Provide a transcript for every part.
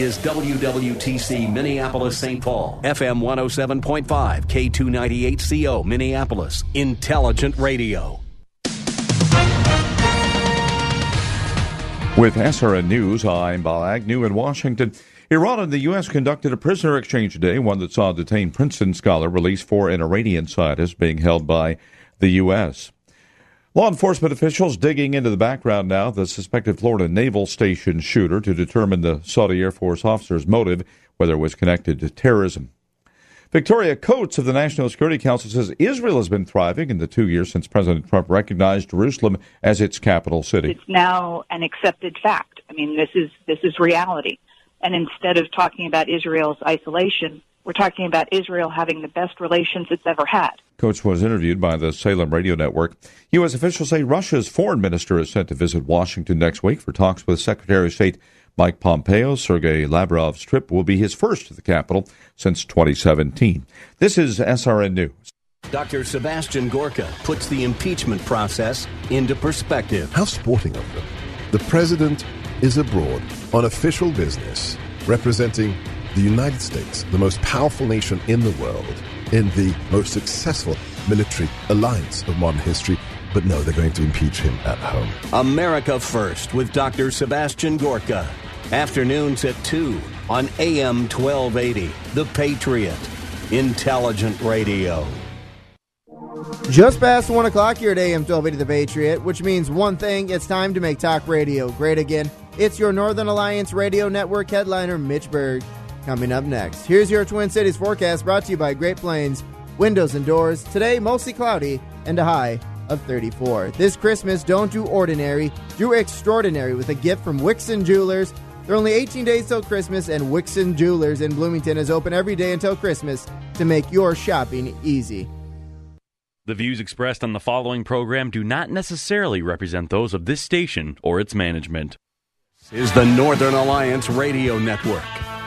is WWTC Minneapolis St. Paul, FM 107.5, K298CO Minneapolis, Intelligent Radio. With SRN News, I'm Bob Agnew in Washington. Iran and the U.S. conducted a prisoner exchange today, one that saw a detained Princeton scholar released for an Iranian scientist being held by the U.S. Law enforcement officials digging into the background now the suspected Florida Naval Station shooter to determine the Saudi Air Force officer's motive, whether it was connected to terrorism. Victoria Coates of the National Security Council says Israel has been thriving in the two years since President Trump recognized Jerusalem as its capital city. It's now an accepted fact. I mean, this is this is reality. And instead of talking about Israel's isolation, we're talking about Israel having the best relations it's ever had. Coates was interviewed by the Salem Radio Network. U.S. officials say Russia's foreign minister is set to visit Washington next week for talks with Secretary of State Mike Pompeo. Sergei Lavrov's trip will be his first to the capital since 2017. This is SRN News. Dr. Sebastian Gorka puts the impeachment process into perspective. How sporting of them. The president is abroad on official business, representing the United States, the most powerful nation in the world, in the most successful military alliance of modern history. But no, they're going to impeach him at home. America First with Dr. Sebastian Gorka. Afternoons at 2 on AM 1280. The Patriot. Intelligent Radio. Just past 1 o'clock here at AM 1280 The Patriot, which means one thing it's time to make talk radio great again. It's your Northern Alliance Radio Network headliner, Mitch Berg. Coming up next, here's your Twin Cities forecast brought to you by Great Plains Windows and Doors. Today, mostly cloudy and a high of 34. This Christmas, don't do ordinary, do extraordinary with a gift from Wixon Jewelers. There are only 18 days till Christmas, and Wixon Jewelers in Bloomington is open every day until Christmas to make your shopping easy. The views expressed on the following program do not necessarily represent those of this station or its management. This is the Northern Alliance Radio Network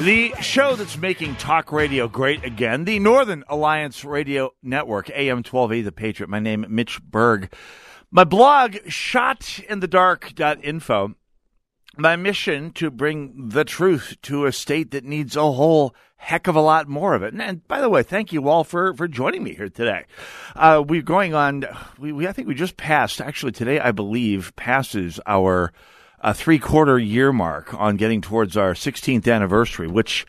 The show that's making talk radio great again, the Northern Alliance Radio Network, AM 1280 The Patriot. My name, Mitch Berg. My blog, shotinthedark.info. My mission to bring the truth to a state that needs a whole heck of a lot more of it. And, and by the way, thank you all for, for joining me here today. Uh, we're going on, we, we, I think we just passed, actually today, I believe, passes our a three quarter year mark on getting towards our 16th anniversary, which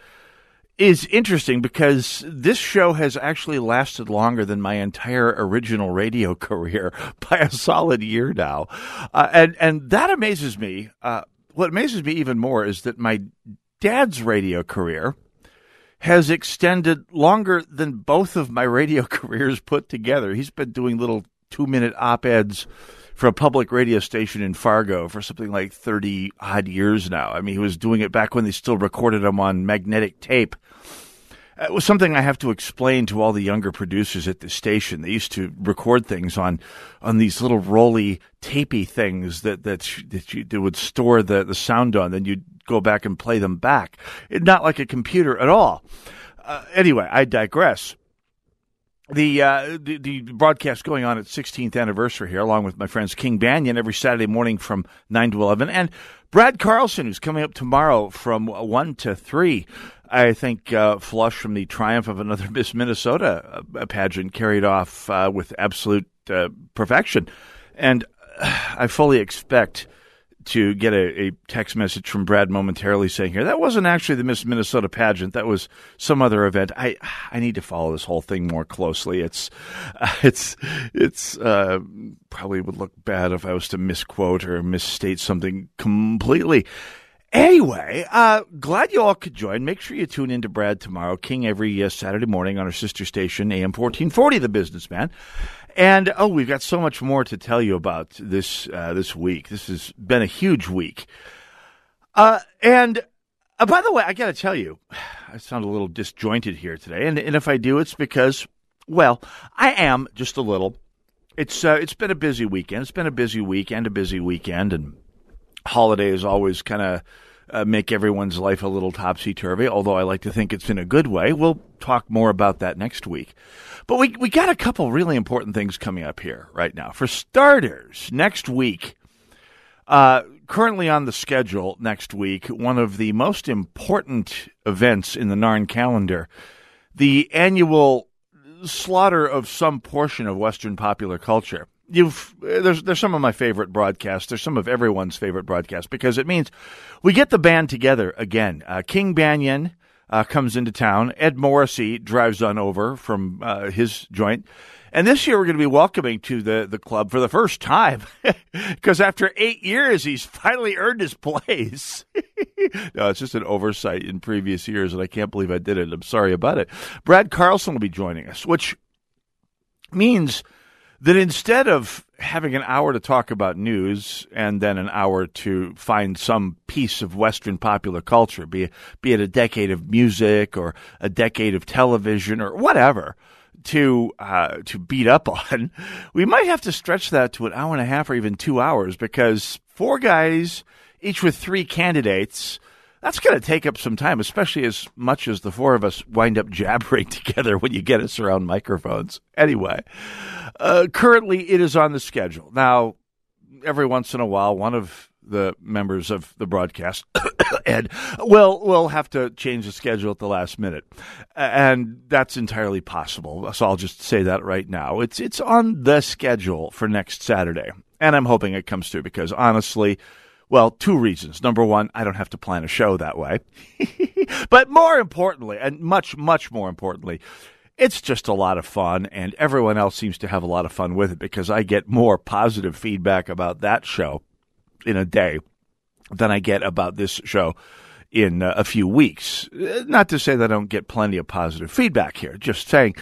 is interesting because this show has actually lasted longer than my entire original radio career by a solid year now. Uh, and, and that amazes me. Uh, what amazes me even more is that my dad's radio career has extended longer than both of my radio careers put together. He's been doing little two minute op eds for a public radio station in Fargo for something like 30 odd years now. I mean, he was doing it back when they still recorded them on magnetic tape. It was something I have to explain to all the younger producers at the station. They used to record things on on these little roly, tapey things that that that, you, that would store the the sound on. Then you'd go back and play them back. It, not like a computer at all. Uh, anyway, I digress the, uh, the, the broadcast going on at 16th anniversary here, along with my friends King Banaian every Saturday morning from nine to eleven, and Brad Carlson, who's coming up tomorrow from one to three. I think uh, flush from the triumph of another Miss Minnesota uh, pageant carried off uh, with absolute uh, perfection, and I fully expect to get a, a, text message from Brad momentarily saying here that wasn't actually the Miss Minnesota pageant. That was some other event. I I need to follow this whole thing more closely. It's it's it's uh, probably would look bad if I was to misquote or misstate something completely. Anyway, uh, glad you all could join. Make sure you tune in to Brad tomorrow, King every uh, Saturday morning on our sister station, AM 1440, The Businessman. And oh, we've got so much more to tell you about this uh, this week. This has been a huge week. Uh, and uh, by the way, I got to tell you, I sound a little disjointed here today, and, and if I do, it's because, well, I am just a little. It's uh, it's been a busy weekend. It's been a busy week and a busy weekend, and holidays always kind of uh, make everyone's life a little topsy turvy. Although I like to think it's in a good way. We'll talk more about that next week. But we we got a couple really important things coming up here right now. For starters, next week, uh, currently on the schedule next week, one of the most important events in the Narn calendar, the annual slaughter of some portion of Western popular culture you've there's there's some of my favorite broadcasts. There's some of everyone's favorite broadcasts because it means we get the band together again. Uh, King Banaian uh, comes into town. Ed Morrissey drives on over from uh, his joint. And this year we're going to be welcoming to the, the club for the first time because after eight years, he's finally earned his place. no, it's just an oversight in previous years, and I can't believe I did it. I'm sorry about it. Brad Carlson will be joining us, which means – that instead of having an hour to talk about news and then an hour to find some piece of Western popular culture, be, be it a decade of music or a decade of television or whatever, to uh, to beat up on, we might have to stretch that to an hour and a half or even two hours because four guys, each with three candidates, that's going to take up some time, especially as much as the four of us wind up jabbering together when you get us around microphones. Anyway, uh, currently it is on the schedule. Now, every once in a while, one of the members of the broadcast, Ed, will will have to change the schedule at the last minute, and that's entirely possible. So I'll just say that right now. It's it's on the schedule for next Saturday, and I'm hoping it comes through because honestly well, two reasons. Number one, I don't have to plan a show that way. but more importantly, and much, much more importantly, it's just a lot of fun, and everyone else seems to have a lot of fun with it because I get more positive feedback about that show in a day than I get about this show in uh, a few weeks. Not to say that I don't get plenty of positive feedback here, just saying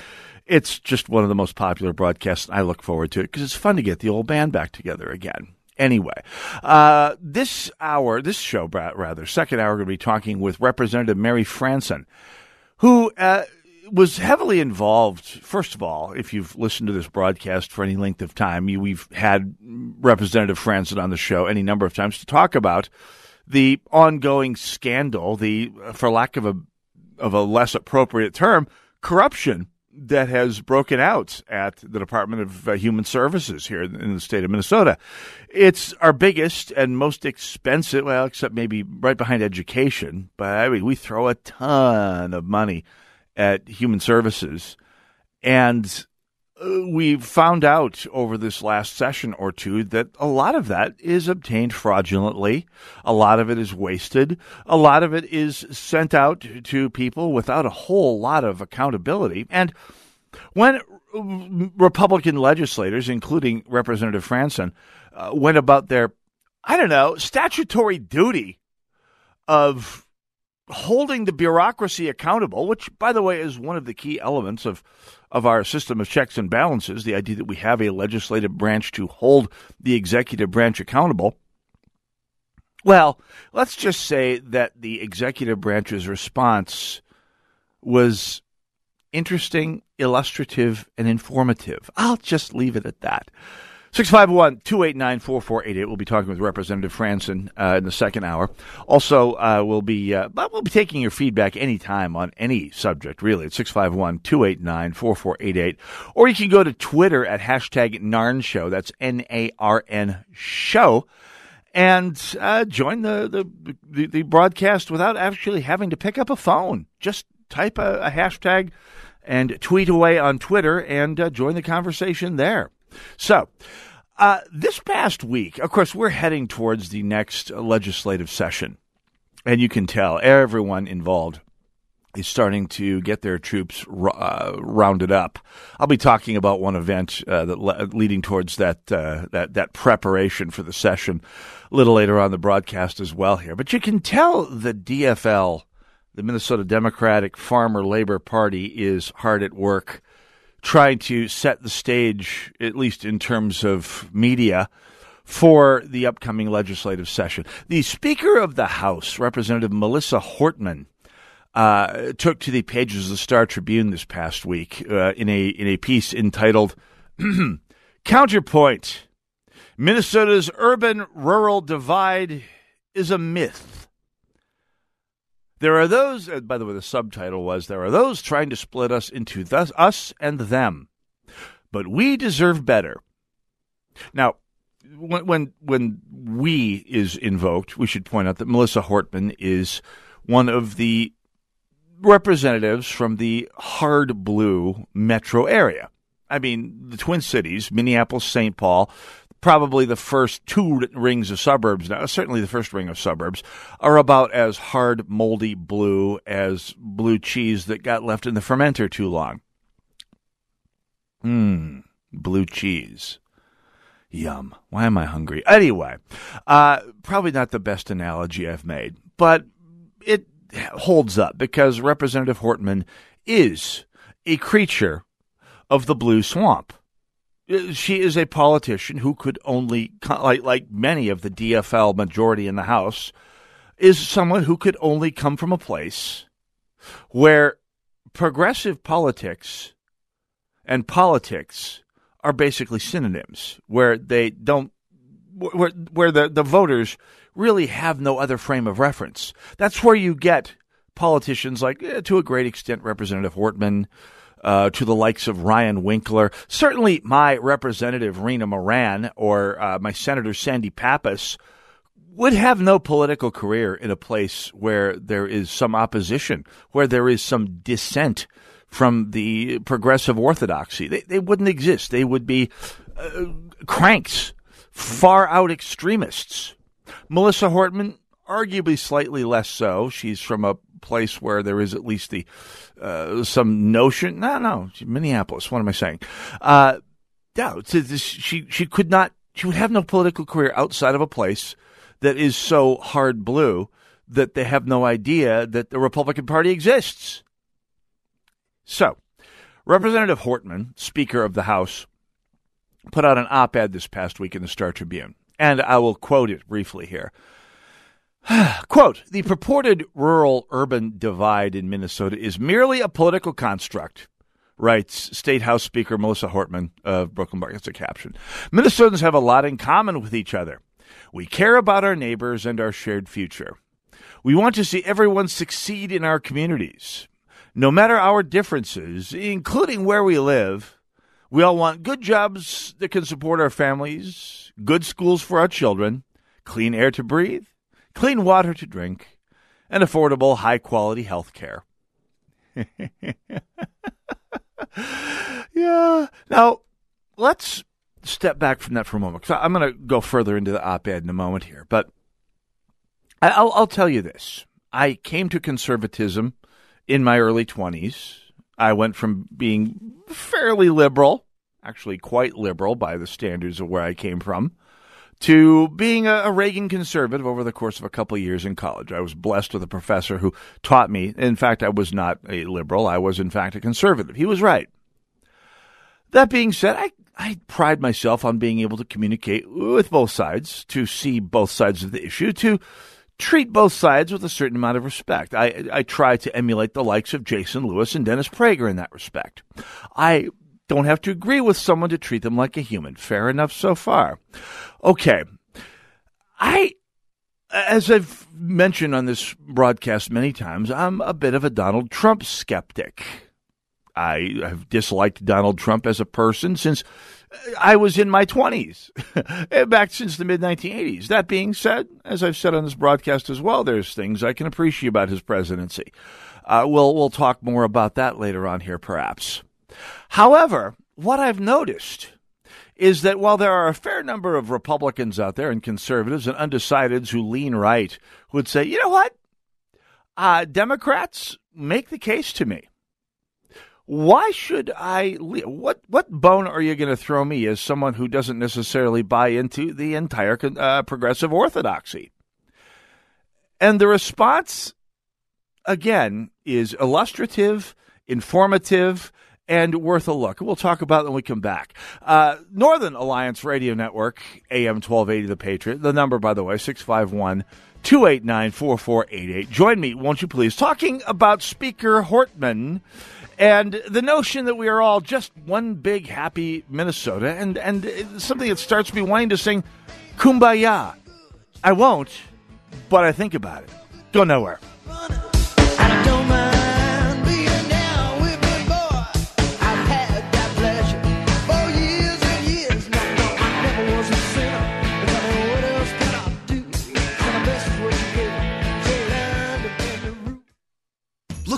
it's just one of the most popular broadcasts. I look forward to it because it's fun to get the old band back together again. Anyway, uh, this hour, this show, rather, second hour, we're going to be talking with Representative Mary Franson, who uh, was heavily involved. First of all, if you've listened to this broadcast for any length of time, you, we've had Representative Franson on the show any number of times to talk about the ongoing scandal, the, for lack of a of a less appropriate term, corruption that has broken out at the Department of uh, Human Services here in the state of Minnesota. It's our biggest and most expensive, well, except maybe right behind education, but I mean, we throw a ton of money at human services. And we've found out over this last session or two that a lot of that is obtained fraudulently. A lot of it is wasted. A lot of it is sent out to people without a whole lot of accountability. And when Republican legislators, including Representative Franson, uh, went about their, I don't know, statutory duty of holding the bureaucracy accountable, which, by the way, is one of the key elements of of our system of checks and balances, the idea that we have a legislative branch to hold the executive branch accountable. Well, let's just say that the executive branch's response was interesting, illustrative, and informative. I'll just leave it at that. 651 289 4488. We'll be talking with Representative Franson uh, in the second hour. Also, uh, we'll be uh, we'll be taking your feedback anytime on any subject, really, at 651 289 4488. Or you can go to Twitter at hashtag Narn Show. That's N A R N Show. And uh, join the, the, the, the, broadcast without actually having to pick up a phone. Just type a, a hashtag and tweet away on Twitter and uh, join the conversation there. So, Uh, this past week, of course, we're heading towards the next legislative session, and you can tell everyone involved is starting to get their troops uh, rounded up. I'll be talking about one event uh, that le- leading towards that uh, that that preparation for the session a little later on the broadcast as well here. But you can tell the DFL, the Minnesota Democratic Farmer Labor Party, is hard at work trying to set the stage, at least in terms of media, for the upcoming legislative session. The Speaker of the House, Representative Melissa Hortman, uh, took to the pages of the Star Tribune this past week uh, in a in a piece entitled "Counterpoint: Minnesota's urban-rural divide is a myth." There are those, uh, by the way, the subtitle was There are those trying to split us into thus, us and them, but we deserve better. Now, when, when, when we is invoked, we should point out that Melissa Hortman is one of the representatives from the hard blue metro area. I mean, the Twin Cities, Minneapolis, St. Paul, probably the first two rings of suburbs now, certainly the first ring of suburbs, are about as hard, moldy blue as blue cheese that got left in the fermenter too long. Mmm, blue cheese. Yum. Why am I hungry? Anyway, uh, probably not the best analogy I've made, but it holds up because Representative Hortman is a creature of the blue swamp. She is a politician who could only, like, like many of the DFL majority in the House, is someone who could only come from a place where progressive politics and politics are basically synonyms, where they don't, where, where the, the voters really have no other frame of reference. That's where you get politicians like, eh, to a great extent, Representative Hortman, uh, to the likes of Ryan Winkler, certainly my Representative Rena Moran or uh, my Senator Sandy Pappas would have no political career in a place where there is some opposition, where there is some dissent from the progressive orthodoxy. They, they wouldn't exist. They would be uh, cranks, far out extremists Melissa Hortman, arguably slightly less so. She's from a place where there is at least the uh, some notion. No, no, Minneapolis. What am I saying? Uh, yeah, she she could not. She would have no political career outside of a place that is so hard blue that they have no idea that the Republican Party exists. So, Representative Hortman, Speaker of the House, put out an op ed this past week in the Star Tribune and I will quote it briefly here. Quote, the purported rural urban divide in Minnesota is merely a political construct, writes State House Speaker Melissa Hortman of Brooklyn Park. That's a caption. Minnesotans have a lot in common with each other. We care about our neighbors and our shared future. We want to see everyone succeed in our communities. No matter our differences, including where we live, we all want good jobs that can support our families, good schools for our children, clean air to breathe, clean water to drink, and affordable, high quality health care. yeah. Now, let's step back from that for a moment. I'm going to go further into the op ed in a moment here. But I'll, I'll tell you this I came to conservatism in my early 20s. I went from being fairly liberal, actually quite liberal by the standards of where I came from, to being a, Reagan conservative over the course of a couple of years in college. I was blessed with a professor who taught me. In fact, I was not a liberal. I was, in fact, a conservative. He was right. That being said, I, I pride myself on being able to communicate with both sides, to see both sides of the issue, to treat both sides with a certain amount of respect. I, I try to emulate the likes of Jason Lewis and Dennis Prager in that respect. I don't have to agree with someone to treat them like a human. Fair enough so far. Okay. I, as I've mentioned on this broadcast many times, I'm a bit of a Donald Trump skeptic. I have disliked Donald Trump as a person since I was in my 20s, back since the mid 1980s. That being said, as I've said on this broadcast as well, there's things I can appreciate about his presidency. Uh, we'll we'll talk more about that later on here, perhaps. However, what I've noticed is that while there are a fair number of Republicans out there and conservatives and undecideds who lean right, who would say, you know what? Uh, Democrats, make the case to me. Why should I? What what bone are you going to throw me as someone who doesn't necessarily buy into the entire uh, progressive orthodoxy? And the response, again, is illustrative, informative, and worth a look. We'll talk about it when we come back. Uh, Northern Alliance Radio Network, AM 1280 The Patriot. The number, by the way, 651 289 4488. Join me, won't you please, talking about Speaker Hortman and the notion that we are all just one big happy Minnesota and, and something that starts me wanting to sing Kumbaya. I won't, but I think about it. Go nowhere.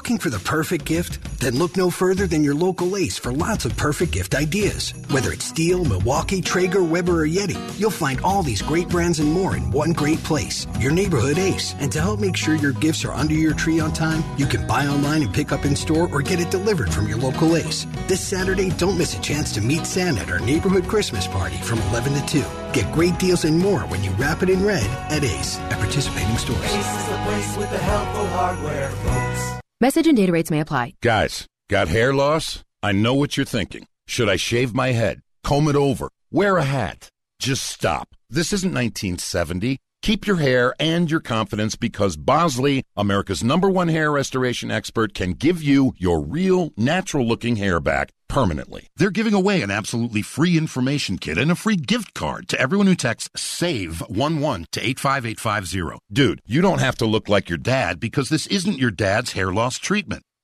Looking for the perfect gift? Then look no further than your local Ace for lots of perfect gift ideas. Whether it's STIHL, Milwaukee, Traeger, Weber, or Yeti, you'll find all these great brands and more in one great place. Your neighborhood Ace. And to help make sure your gifts are under your tree on time, you can buy online and pick up in store or get it delivered from your local Ace. This Saturday, don't miss a chance to meet Santa at our neighborhood Christmas party from 11 to 2. Get great deals and more when you wrap it in red at Ace at participating stores. Ace is the place with the helpful hardware, folks. Message and data rates may apply. Guys, got hair loss? I know what you're thinking. Should I shave my head? Comb it over? Wear a hat? Just stop. This isn't 1970. Keep your hair and your confidence because Bosley, America's number one hair restoration expert, can give you your real, natural looking hair back permanently. They're giving away an absolutely free information kit and a free gift card to everyone who texts SAVE11 to 85850. Dude, you don't have to look like your dad because this isn't your dad's hair loss treatment.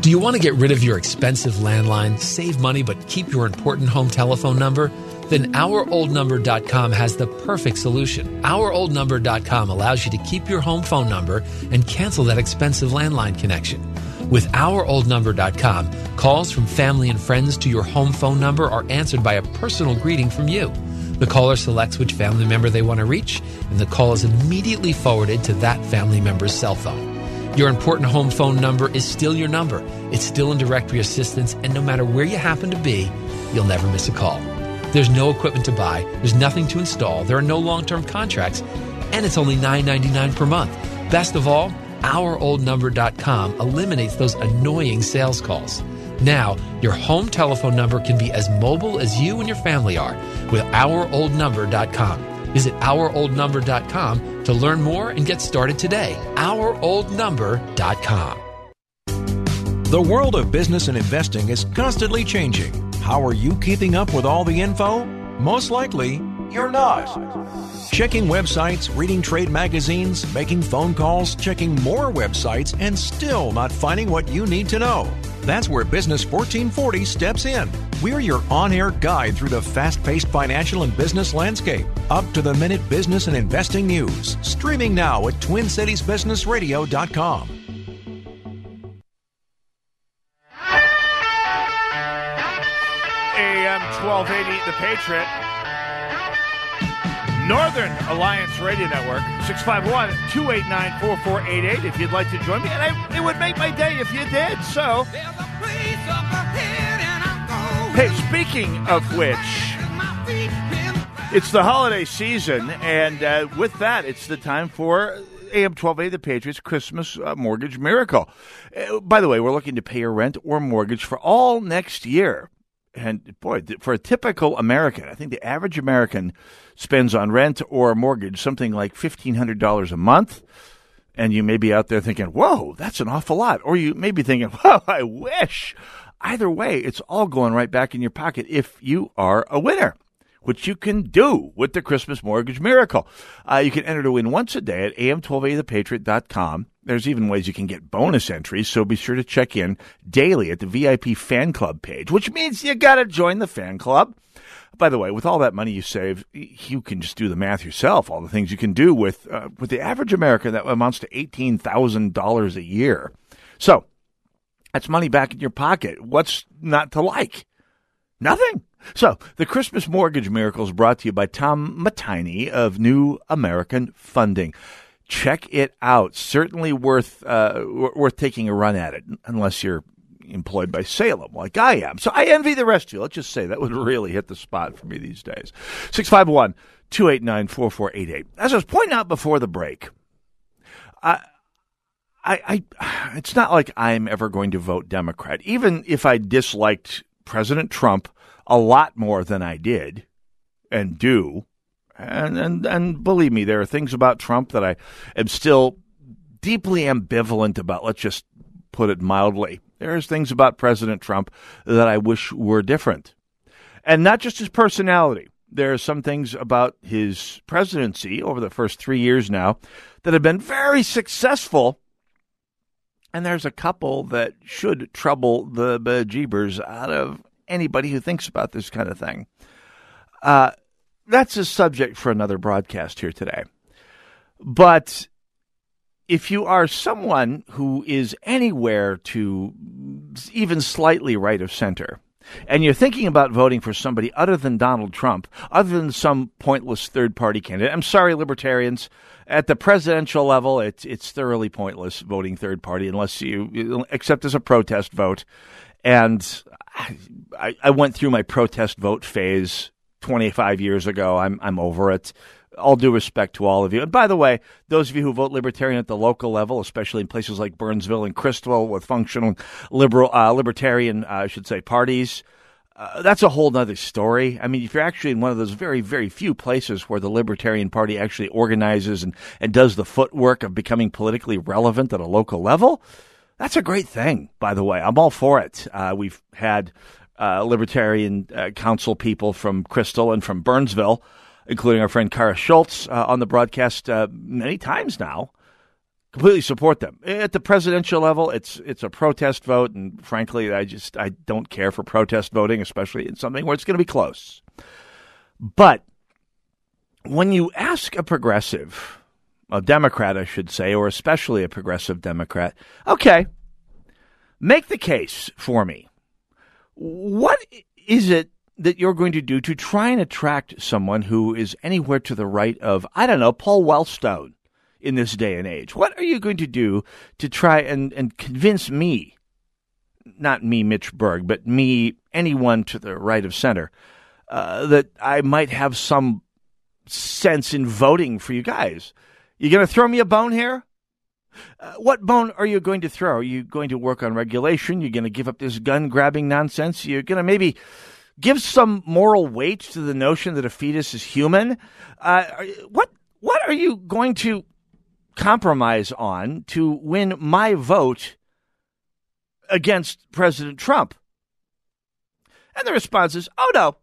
Do you want to get rid of your expensive landline, save money, but keep your important home telephone number? then OurOldNumber.com has the perfect solution. OurOldNumber.com allows you to keep your home phone number and cancel that expensive landline connection. With OurOldNumber.com, calls from family and friends to your home phone number are answered by a personal greeting from you. The caller selects which family member they want to reach, and the call is immediately forwarded to that family member's cell phone. Your important home phone number is still your number. It's still in directory assistance, and no matter where you happen to be, you'll never miss a call. There's no equipment to buy, there's nothing to install, there are no long term contracts, and it's only $9.99 per month. Best of all, ouroldnumber.com eliminates those annoying sales calls. Now, your home telephone number can be as mobile as you and your family are with ouroldnumber.com. Visit ouroldnumber.com to learn more and get started today. ouroldnumber.com. The world of business and investing is constantly changing. How are you keeping up with all the info? Most likely, you're not. Checking websites, reading trade magazines, making phone calls, checking more websites, and still not finding what you need to know. That's where Business 1440 steps in. We're your on air guide through the fast paced financial and business landscape. Up to the minute business and investing news. Streaming now at TwinCitiesBusinessRadio.com. AM 1280, The Patriot. Northern Alliance Radio Network, 651 289 4488 if you'd like to join me. And I, it would make my day if you did. So, hey, speaking of which, it's the holiday season. And uh, with that, it's the time for AM 12A, The Patriots Christmas uh, Mortgage Miracle. Uh, by the way, we're looking to pay your rent or mortgage for all next year. And boy, for a typical American, I think the average American spends on rent or mortgage something like $1,500 a month. And you may be out there thinking, whoa, that's an awful lot. Or you may be thinking, whoa, I wish. Either way, it's all going right back in your pocket if you are a winner. Which you can do with the Christmas Mortgage Miracle. Uh, you can enter to win once a day at am1280thepatriot.com. There's even ways you can get bonus entries, so be sure to check in daily at the VIP fan club page, which means you got to join the fan club. By the way, with all that money you save, you can just do the math yourself. All the things you can do with uh, with the average American that amounts to eighteen thousand dollars a year. So that's money back in your pocket. What's not to like? Nothing. So, the Christmas Mortgage Miracle is brought to you by Tom Matini of New American Funding. Check it out. Certainly worth uh, worth taking a run at it, unless you're employed by Salem like I am. So I envy the rest of you. Let's just say that would really hit the spot for me these days. 651 289 4488. As I was pointing out before the break, I, I, I, it's not like I'm ever going to vote Democrat. Even if I disliked President Trump a lot more than I did and do, and, and, and believe me, there are things about Trump that I am still deeply ambivalent about. Let's just put it mildly. There's things about President Trump that I wish were different. And not just his personality. There are some things about his presidency over the first three years now that have been very successful and there's a couple that should trouble the bejeebers out of anybody who thinks about this kind of thing. Uh, that's a subject for another broadcast here today. But if you are someone who is anywhere to even slightly right of center, and you're thinking about voting for somebody other than Donald Trump, other than some pointless third party candidate, I'm sorry, libertarians. At the presidential level, it's it's thoroughly pointless voting third party unless you except as a protest vote. And I, I went through my protest vote phase 25 years ago. I'm I'm over it. All due respect to all of you. And by the way, those of you who vote libertarian at the local level, especially in places like Burnsville and Crystal with functional liberal uh, libertarian, uh, I should say, parties, uh, that's a whole other story. I mean, if you're actually in one of those very, very few places where the Libertarian Party actually organizes and, and does the footwork of becoming politically relevant at a local level, that's a great thing, by the way. I'm all for it. Uh, we've had uh, Libertarian uh, Council people from Crystal and from Burnsville, including our friend Kara Schultz, uh, on the broadcast many times now completely support them at the presidential level. It's it's a protest vote, and frankly, I just I don't care for protest voting, especially in something where it's going to be close. But when you ask a progressive, a Democrat, I should say, or especially a progressive Democrat, okay, make the case for me. What is it that you're going to do to try and attract someone who is anywhere to the right of, I don't know, Paul Wellstone? in this day and age? What are you going to do to try and, and convince me, not me, Mitch Berg, but me, anyone to the right of center, uh, that I might have some sense in voting for you guys? You going to throw me a bone here? Uh, what bone are you going to throw? Are you going to work on regulation? You're going to give up this gun grabbing nonsense? You're going to maybe give some moral weight to the notion that a fetus is human? Uh, what what are you going to compromise on to win my vote against President Trump? And the response is, oh no,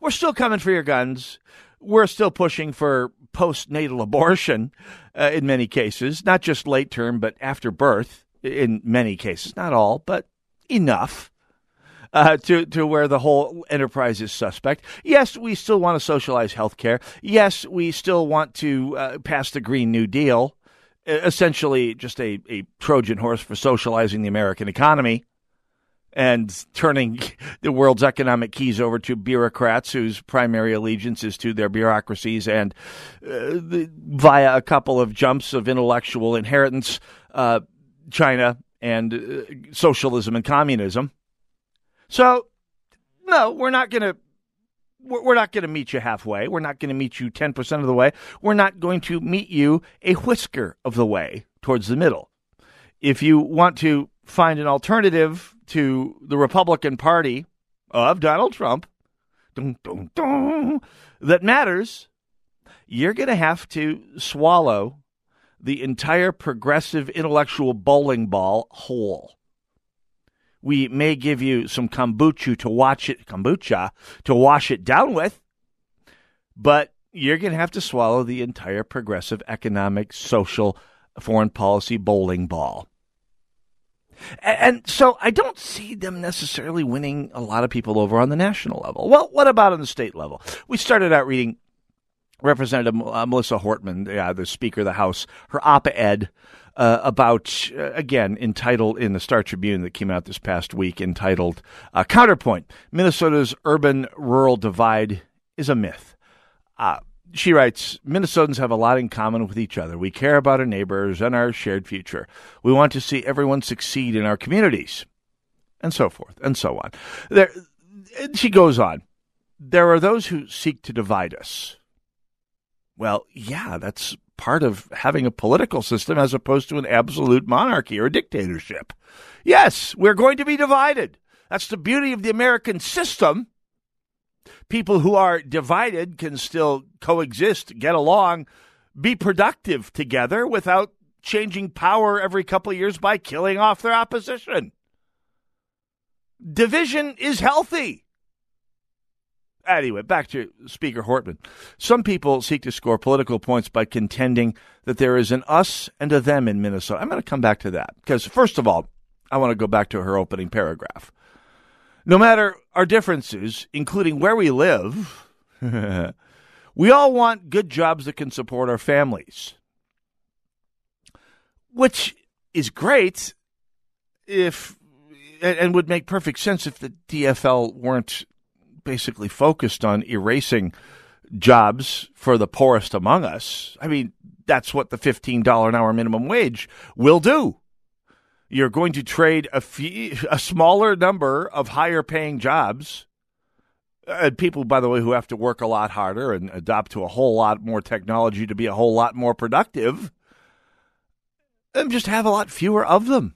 we're still coming for your guns. We're still pushing for postnatal abortion uh, in many cases, not just late term, but after birth in many cases. Not all, but enough. Uh, to to where the whole enterprise is suspect. Yes, we still want to socialize health care. Yes, we still want to uh, pass the Green New Deal, essentially just a, a Trojan horse for socializing the American economy and turning the world's economic keys over to bureaucrats whose primary allegiance is to their bureaucracies and uh, the, via a couple of jumps of intellectual inheritance, uh, China and uh, socialism and communism. So, no, we're not going to. We're not going to meet you halfway. We're not going to meet you 10% of the way. We're not going to meet you a whisker of the way towards the middle. If you want to find an alternative to the Republican Party of Donald Trump dun, dun, dun, that matters, you're going to have to swallow the entire progressive intellectual bowling ball whole we may give you some kombucha to watch it kombucha to wash it down with. but you're going to have to swallow the entire progressive economic, social, foreign policy bowling ball. And, so I don't see them necessarily winning a lot of people over on the national level. Well, what about on the state level? We started out reading Representative uh, Melissa Hortman, uh, the Speaker of the House, her op ed uh, about, uh, again, entitled in the Star Tribune that came out this past week, entitled uh, Counterpoint Minnesota's Urban Rural Divide is a Myth. She writes Minnesotans have a lot in common with each other. We care about our neighbors and our shared future. We want to see everyone succeed in our communities, and so forth, and so on. There, she goes on. There are those who seek to divide us. Well, yeah, that's part of having a political system as opposed to an absolute monarchy or dictatorship. Yes, we're going to be divided. That's the beauty of the American system. People who are divided can still coexist, get along, be productive together without changing power every couple of years by killing off their opposition. Division is healthy. Anyway, back to Speaker Hortman. Some people seek to score political points by contending that there is an us and a them in Minnesota. I'm going to come back to that because, first of all, I want to go back to her opening paragraph. No matter our differences, including where we live, we all want good jobs that can support our families, which is great if and would make perfect sense if the DFL weren't basically focused on erasing jobs for the poorest among us. I mean, that's what the $15 an hour minimum wage will do. You're going to trade a, fee, a smaller number of higher paying jobs. And people, by the way, who have to work a lot harder and adopt to a whole lot more technology to be a whole lot more productive, and just have a lot fewer of them.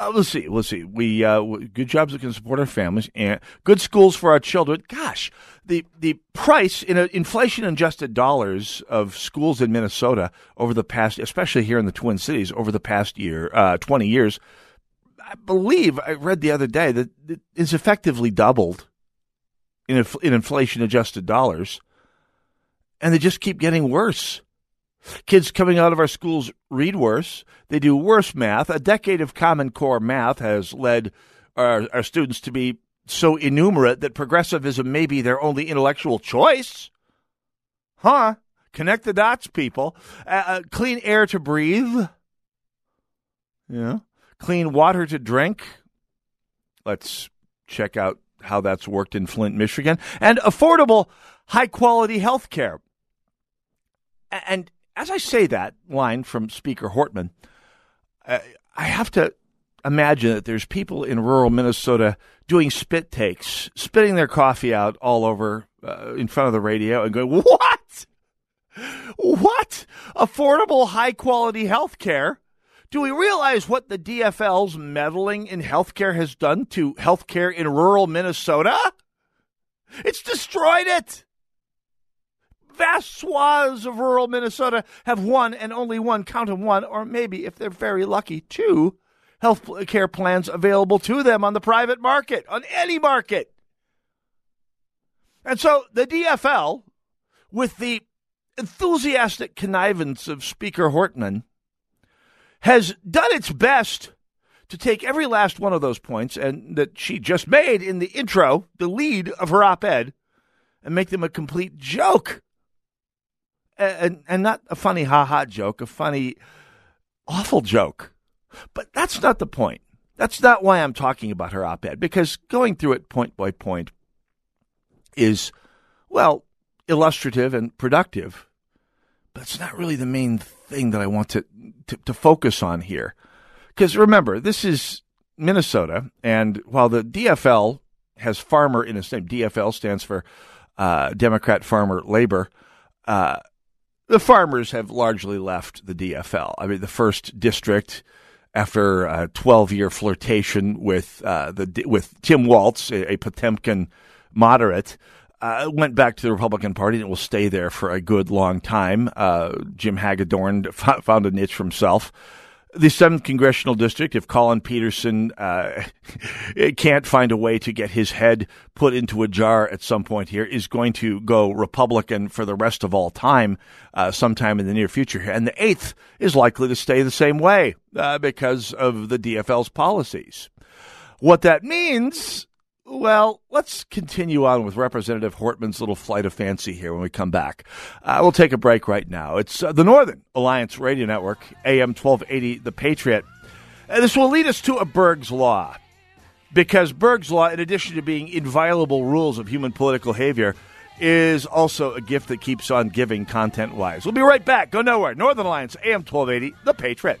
Uh, let's see. Let's see. We uh, good jobs that can support our families and good schools for our children. Gosh, the the price in inflation adjusted dollars of schools in Minnesota over the past, especially here in the Twin Cities, over the past year, uh, twenty years, I believe I read the other day that it is effectively doubled in in inflation adjusted dollars, and they just keep getting worse. Kids coming out of our schools read worse. They do worse math. A decade of Common Core math has led our, our students to be so innumerate that progressivism may be their only intellectual choice. Huh? Connect the dots, people. Uh, uh, clean air to breathe. Yeah. Clean water to drink. Let's check out how that's worked in Flint, Michigan. And affordable, high quality health care. And as I say that line from Speaker Hortman, I, have to imagine that there's people in rural Minnesota doing spit takes, spitting their coffee out all over uh, in front of the radio and going, What? What? Affordable, high quality health care? Do we realize what the DFL's meddling in healthcare has done to healthcare in rural Minnesota? It's destroyed it vast swaths of rural Minnesota have one and only one, count them one, or maybe, if they're very lucky, two health care plans available to them on the private market, on any market. And so the DFL, with the enthusiastic connivance of Speaker Hortman, has done its best to take every last one of those points and that she just made in the intro, the lead of her op ed, and make them a complete joke and, and not a funny ha ha joke, a funny, awful joke. But that's not the point. That's not why I'm talking about her op ed, because going through it point by point is, well, illustrative and productive, but it's not really the main thing that I want to, to, to focus on here. Because remember, this is Minnesota, and while the DFL has farmer in its name, DFL stands for uh, Democrat Farmer Labor. Uh, the farmers have largely left the DFL. I mean, the first district after a 12 year flirtation with uh, the with Tim Walz, a, a Potemkin moderate, uh, went back to the Republican Party and will stay there for a good long time. Uh, Jim Hagedorn found a niche for himself. The 7th Congressional District, if Collin Peterson uh, can't find a way to get his head put into a jar at some point here, is going to go Republican for the rest of all time, uh, sometime in the near future. And the 8th is likely to stay the same way uh, because of the DFL's policies. What that means well, let's continue on with Representative Hortman's little flight of fancy here when we come back. Uh, we'll take a break right now. It's uh, the Northern Alliance Radio Network, AM 1280, The Patriot. Uh, this will lead us to a Berg's Law. Because Berg's Law, in addition to being inviolable rules of human political behavior, is also a gift that keeps on giving content wise. We'll be right back. Go nowhere. Northern Alliance, AM 1280, The Patriot.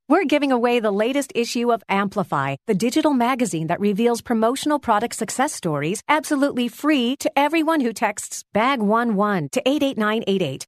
We're giving away the latest issue of Amplify, the digital magazine that reveals promotional product success stories absolutely free to everyone who texts BAG11 to 88988.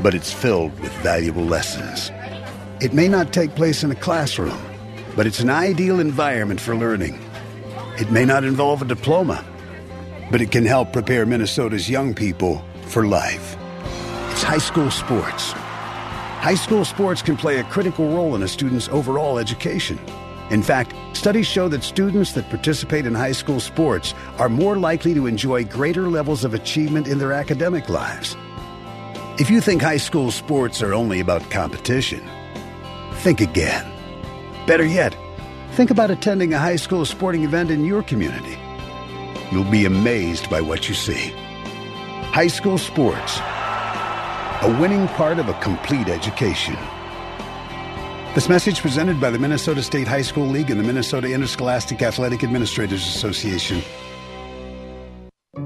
but it's filled with valuable lessons. It may not take place in a classroom, but it's an ideal environment for learning. It may not involve a diploma, but it can help prepare Minnesota's young people for life. It's high school sports High school sports can play a critical role in a student's overall education. In fact, studies show that students that participate in high school sports are more likely to enjoy greater levels of achievement in their academic lives. If you think high school sports are only about competition, think again. Better yet, think about attending a high school sporting event in your community. You'll be amazed by what you see. High school sports a winning part of a complete education. This message presented by the Minnesota State High School League and the Minnesota Interscholastic Athletic Administrators Association.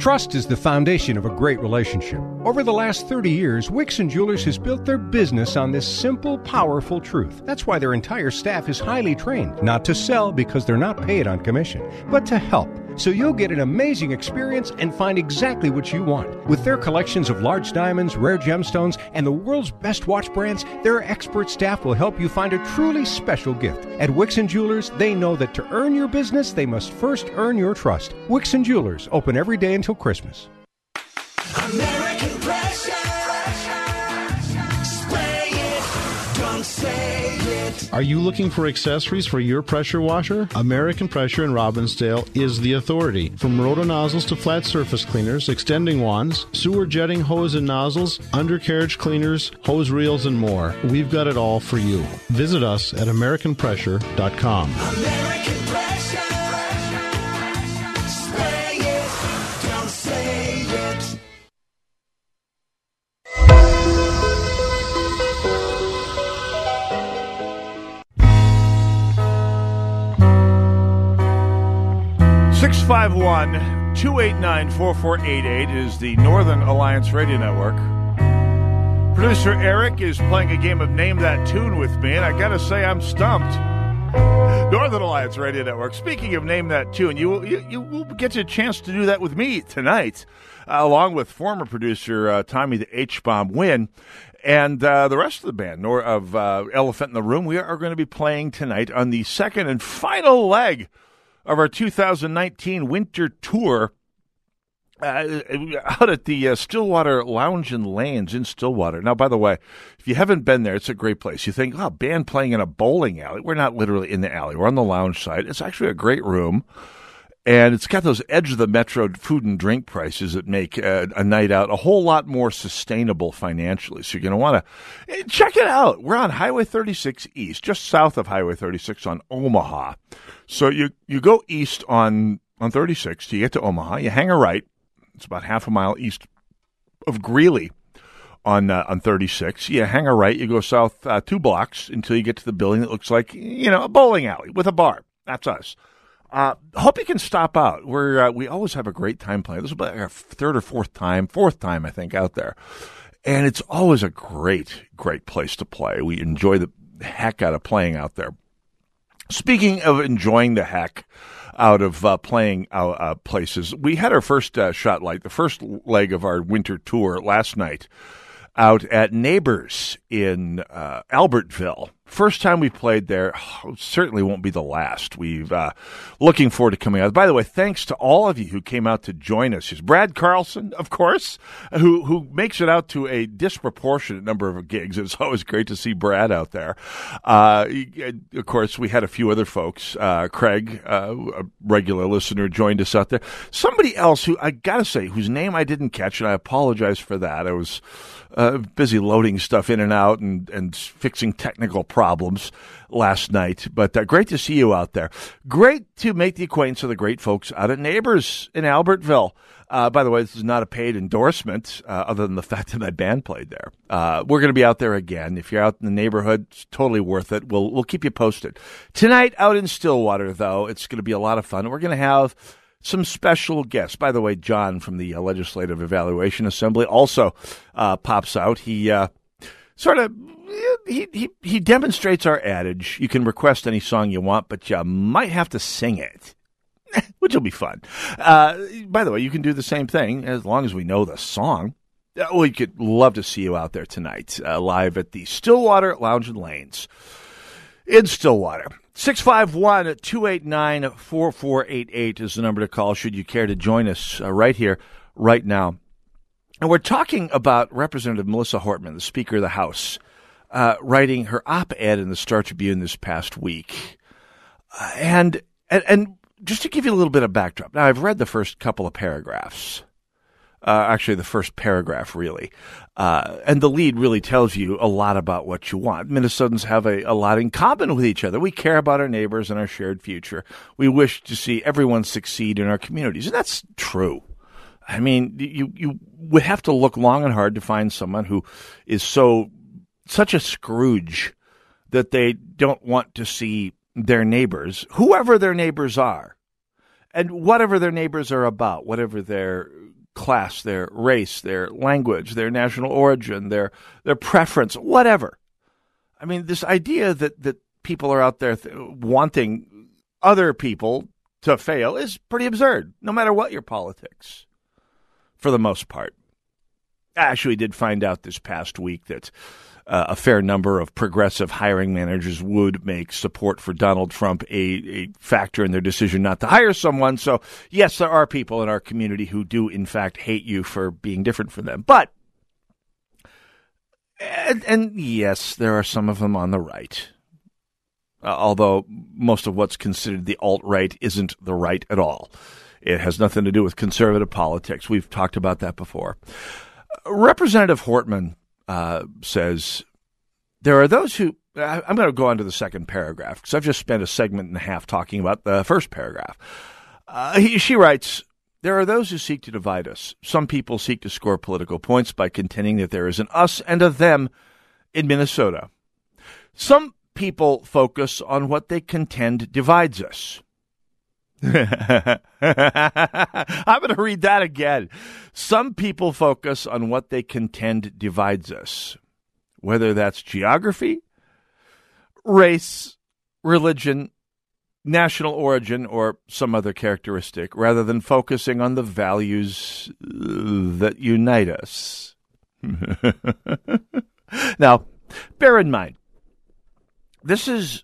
Trust is the foundation of a great relationship. Over the last 30 years, Wixon Jewelers has built their business on this simple, powerful truth. That's why their entire staff is highly trained, not to sell because they're not paid on commission, but to help so you'll get an amazing experience and find exactly what you want. With their collections of large diamonds, rare gemstones, and the world's best watch brands, their expert staff will help you find a truly special gift. At Wixon Jewelers, they know that to earn your business, they must first earn your trust. Wixon Jewelers, open every day until Christmas. American are you looking for accessories for your pressure washer? American Pressure in Robbinsdale is the authority. From roto nozzles to flat surface cleaners, extending wands, sewer jetting hose and nozzles, undercarriage cleaners, hose reels, and more. We've got it all for you. Visit us at AmericanPressure.com. American Pressure. 651 289 4488 is the Northern Alliance Radio Network. Producer Eric is playing a game of Name That Tune with me, and I gotta say, I'm stumped. Northern Alliance Radio Network. Speaking of Name That Tune, you, you, you will get a chance to do that with me tonight, uh, along with former producer uh, Tommy the H Bomb Win and uh, the rest of the band nor of uh, Elephant in the Room. We are going to be playing tonight on the second and final leg of our 2019 winter tour uh, out at the uh, Stillwater Lounge and Lanes in Stillwater. Now, by the way, if you haven't been there, it's a great place. You think, oh, band playing in a bowling alley. We're not literally in the alley. We're on the lounge side. It's actually a great room. And it's got those edge of the metro food and drink prices that make a, a night out a whole lot more sustainable financially. So you're going to want to check it out. We're on Highway 36 East, just south of Highway 36 on Omaha. So you you go east on on 36, you get to Omaha, you hang a right. It's about half a mile east of Greeley on uh, on 36. You hang a right, you go south uh, two blocks until you get to the building that looks like you know a bowling alley with a bar. That's us. Uh, hope you can stop out. We're uh, we always have a great time playing. This is about our third or fourth time, fourth time I think out there, and it's always a great, great place to play. We enjoy the heck out of playing out there. Speaking of enjoying the heck out of uh, playing uh, uh places, we had our first uh, shot light, the first leg of our winter tour last night out at Neighbors in uh, Albertville. First time we played there, oh, certainly won't be the last. We've uh, looking forward to coming out. By the way, thanks to all of you who came out to join us. Here's Brad Carlson, of course, who who makes it out to a disproportionate number of gigs. It's always great to see Brad out there. Uh, of course, we had a few other folks. Uh, Craig, uh, a regular listener, joined us out there. Somebody else who I gotta say, whose name I didn't catch, and I apologize for that. I was uh, busy loading stuff in and out and, and fixing technical problems last night. But uh, great to see you out there. Great to make the acquaintance of the great folks out at Neighbors in Albertville. Uh, by the way, this is not a paid endorsement, uh, other than the fact that my band played there. Uh, we're going to be out there again. If you're out in the neighborhood, it's totally worth it. We'll we'll keep you posted. Tonight, out in Stillwater, though, it's going to be a lot of fun. We're going to have some special guests. By the way, John from the uh, Legislative Evaluation Assembly also uh, pops out. He uh, sort of he, he he demonstrates our adage: you can request any song you want, but you might have to sing it. Which will be fun. Uh, by the way, you can do the same thing as long as we know the song. We could love to see you out there tonight, uh, live at the Stillwater Lounge and Lanes in Stillwater. 651 289 4488 is the number to call should you care to join us uh, right here, right now. And we're talking about Representative Melissa Hortman, the Speaker of the House, uh, writing her op ed in the Star Tribune this past week. Uh, and, and, and just to give you a little bit of backdrop, now I've read the first couple of paragraphs uh, actually the first paragraph really. Uh, and the lead really tells you a lot about what you want. Minnesotans have a, a lot in common with each other. We care about our neighbors and our shared future. We wish to see everyone succeed in our communities. And that's true. I mean, you, you would have to look long and hard to find someone who is so, such a Scrooge that they don't want to see their neighbors, whoever their neighbors are, and whatever their neighbors are about, whatever their class, their race, their language, their national origin, their their preference, whatever. I mean, this idea that that people are out there th- wanting other people to fail is pretty absurd, no matter what your politics, for the most part. I actually did find out this past week that uh, a fair number of progressive hiring managers would make support for Donald Trump a, a factor in their decision not to hire someone. So, yes, there are people in our community who do, in fact, hate you for being different from them. But, and, and yes, there are some of them on the right. Uh, although most of what's considered the alt right isn't the right at all. It has nothing to do with conservative politics. We've talked about that before. Representative Hortman uh, says there are those who. I'm going to go on to the second paragraph because I've just spent a segment and a half talking about the first paragraph. Uh, he, she writes, there are those who seek to divide us. Some people seek to score political points by contending that there is an us and a them in Minnesota. Some people focus on what they contend divides us. I'm going to read that again. Some people focus on what they contend divides us, whether that's geography, race, religion, national origin, or some other characteristic, rather than focusing on the values uh, that unite us. now, bear in mind, this is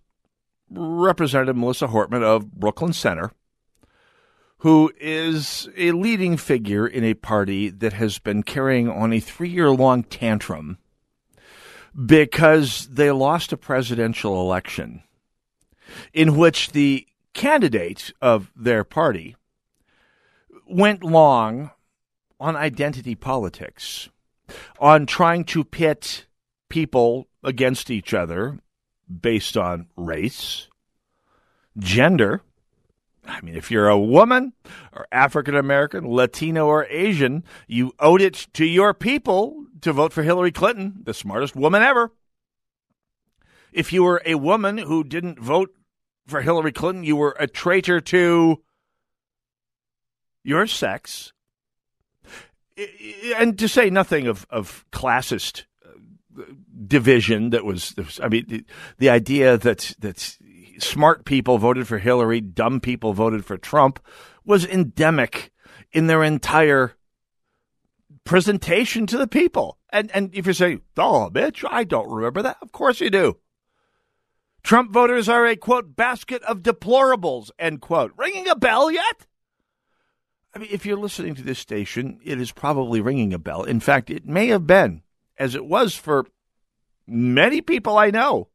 Representative Melissa Hortman of Brooklyn Center who is a leading figure in a party that has been carrying on a three year long tantrum because they lost a presidential election in which the candidate of their party, went long on identity politics, on trying to pit people against each other based on race, gender. I mean, if you're a woman or African American, Latino, or Asian, you owed it to your people to vote for Hillary Clinton, the smartest woman ever. If you were a woman who didn't vote for Hillary Clinton, you were a traitor to your sex. And to say nothing of, of classist uh, division that was, I mean, the, the idea that, that smart people voted for Hillary, dumb people voted for Trump was endemic in their entire presentation to the people. And and if you say, "Oh, bitch, I don't remember that," of course you do. Trump voters are a quote basket of deplorables end quote. Ringing a bell yet? I mean, if you're listening to this station, it is probably ringing a bell. In fact, it may have been, as it was for many people I know,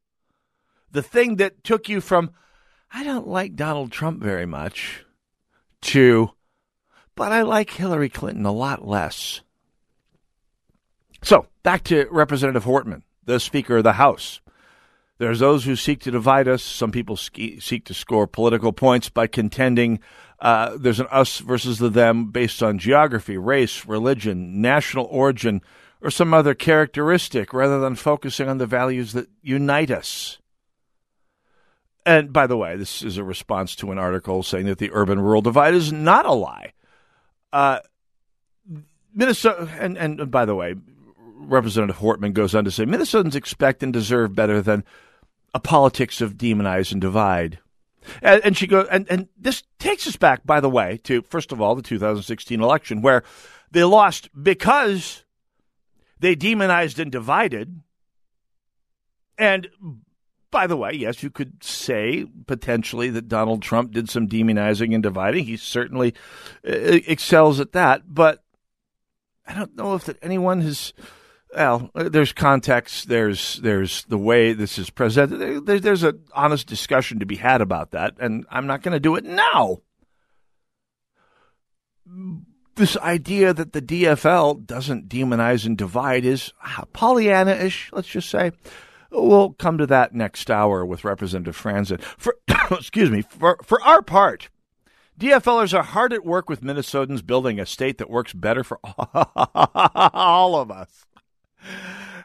the thing that took you from I don't like Donald Trump very much to but I like Hillary Clinton a lot less. So, back to Representative Hortman, the Speaker of the House. There's those who seek to divide us. Some people seek to score political points by contending uh, there's an us versus the them based on geography, race, religion, national origin, or some other characteristic rather than focusing on the values that unite us. And by the way, this is a response to an article saying that the urban rural divide is not a lie. Uh, Minnesota, and, and by the way, Representative Hortman goes on to say Minnesotans expect and deserve better than a politics of demonize and divide. And, and she goes, and, and this takes us back, by the way, to first of all the 2016 election where they lost because they demonized and divided. And by the way, yes, you could say potentially that Donald Trump did some demonizing and dividing. He certainly uh, excels at that, but I don't know if that anyone has well, there's context. There's there's the way this is presented. There, there's an honest discussion to be had about that, and I'm not going to do it now. This idea that the DFL doesn't demonize and divide is Pollyanna-ish. Let's just say. We'll come to that next hour with Representative Franson. For excuse me, for for our part, DFLers are hard at work with Minnesotans building a state that works better for all of us.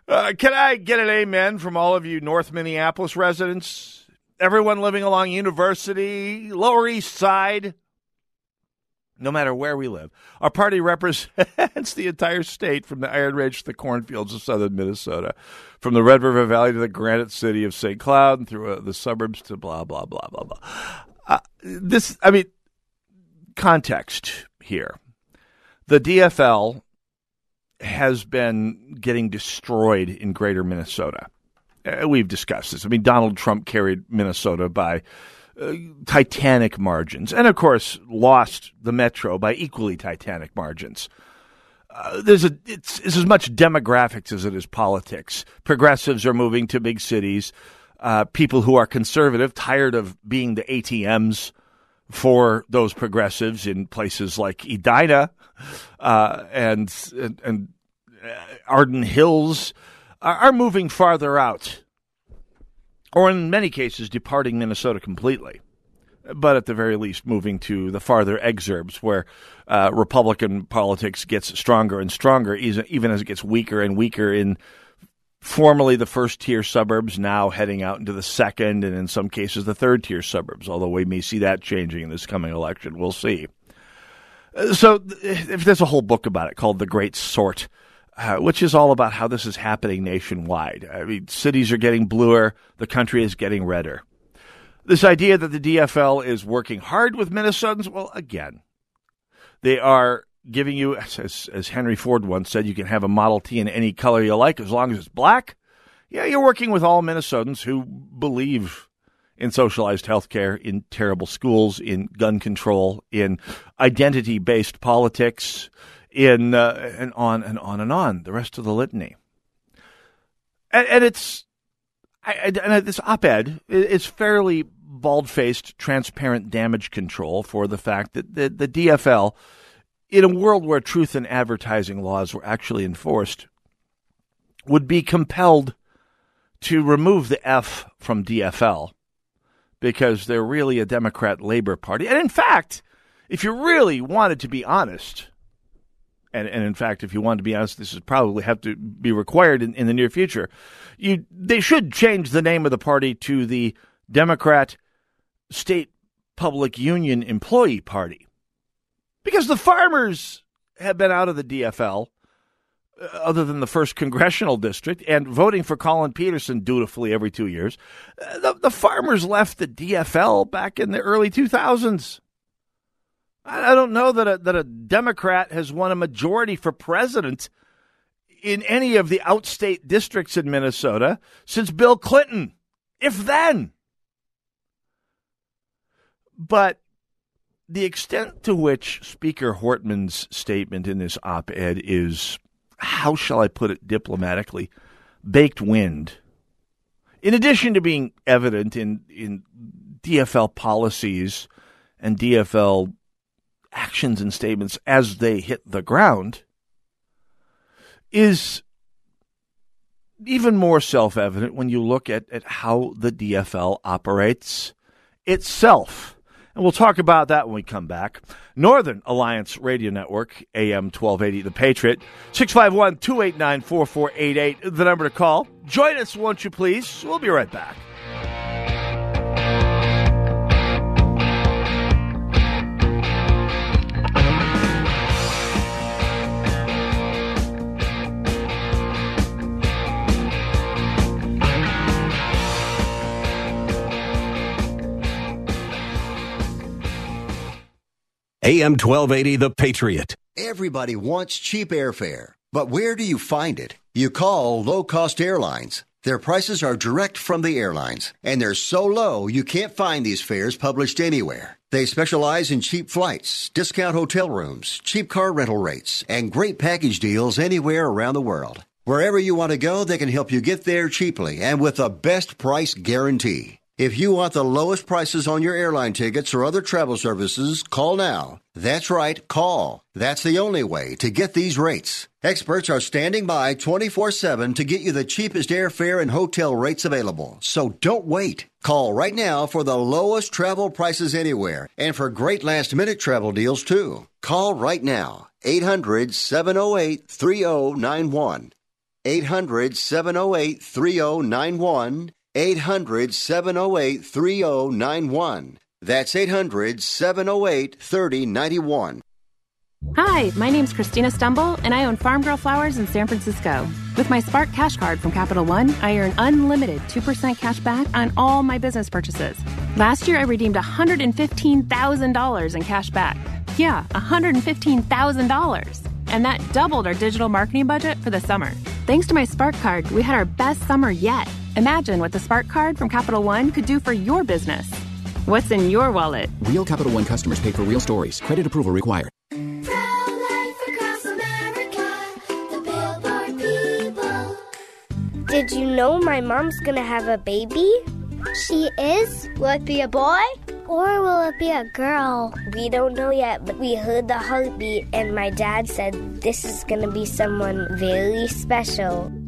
Uh, can I get an amen from all of you North Minneapolis residents? Everyone living along University, Lower East Side, no matter where we live. Our party represents the entire state from the Iron Range to the cornfields of southern Minnesota, from the Red River Valley to the Granite City of St. Cloud, and through uh, the suburbs to blah, blah, blah, blah, blah. Uh, this, I mean, context here. The DFL has been getting destroyed in greater Minnesota. Uh, we've discussed this. I mean, Donald Trump carried Minnesota by uh, titanic margins, and of course, lost the metro by equally titanic margins. Uh, there's a it's, it's, as much demographics as it is politics. Progressives are moving to big cities. Uh, people who are conservative, tired of being the ATMs for those progressives in places like Edina uh, and, and, and uh, Arden Hills are, are moving farther out, or in many cases, departing Minnesota completely but at the very least moving to the farther exurbs where uh, Republican politics gets stronger and stronger, even as it gets weaker and weaker in formerly the first tier suburbs, now heading out into the second and in some cases the third tier suburbs, although we may see that changing in this coming election. We'll see. So if there's a whole book about it called The Great Sort, uh, which is all about how this is happening nationwide. I mean, cities are getting bluer, the country is getting redder. This idea that the DFL is working hard with Minnesotans, well, again, they are giving you, as, as Henry Ford once said, you can have a Model T in any color you like as long as it's black. Yeah, you're working with all Minnesotans who believe in socialized health care, in terrible schools, in gun control, in identity based politics, in uh, and on and on and on. The rest of the litany. And, and it's I, and this op-ed is fairly bald-faced, transparent damage control for the fact that the, the DFL in a world where truth in advertising laws were actually enforced, would be compelled to remove the F from DFL because they're really a Democrat Labor Party. And in fact, if you really wanted to be honest, and, and in fact, if you want to be honest, this would probably have to be required in, in the near future. You they should change the name of the party to the Democrat State Public Union Employee Party, because the farmers have been out of the DFL, uh, other than the first congressional district, and voting for Collin Peterson dutifully every two years. Uh, the, the farmers left the DFL back in the early 2000s. I don't know that a, that a Democrat has won a majority for president in any of the outstate districts in Minnesota since Bill Clinton, if then. But the extent to which Speaker Hortman's statement in this op ed is, how shall I put it diplomatically, baked wind. In addition to being evident in, in DFL policies and DFL actions and statements as they hit the ground, is even more self evident when you look at, at how the DFL operates itself. And we'll talk about that when we come back. Northern Alliance Radio Network, AM 1280, The Patriot, 651 289 4488, the number to call. Join us, won't you please? We'll be right back. AM 1280, The Patriot. Everybody wants cheap airfare, but where do you find it? You call low cost airlines. Their prices are direct from the airlines, and they're so low you can't find these fares published anywhere. They specialize in cheap flights, discount hotel rooms, cheap car rental rates, and great package deals anywhere around the world. Wherever you want to go, they can help you get there cheaply and with a best price guarantee. If you want the lowest prices on your airline tickets or other travel services, call now. That's right, call. That's the only way to get these rates. Experts are standing by 24 7 to get you the cheapest airfare and hotel rates available. So don't wait. Call right now for the lowest travel prices anywhere and for great last minute travel deals too. Call right now. 800 708 3091. 800 708 3091. 800 708 3091. That's 800 708 3091. Hi, my name's Christina Stembel, and I own Farm Girl Flowers in San Francisco. With my Spark Cash Card from Capital One, I earn unlimited 2% cash back on all my business purchases. Last year, I redeemed $115,000 in cash back. Yeah, $115,000. And that doubled our digital marketing budget for the summer. Thanks to my Spark Card, we had our best summer yet. Imagine what the Spark Card from Capital One could do for your business. What's in your wallet? Real Capital One customers pay for real stories. Credit approval required. Did you know my mom's gonna have a baby? She is? Will it be a boy? Or will it be a girl? We don't know yet, but we heard the heartbeat, and my dad said this is gonna be someone very special.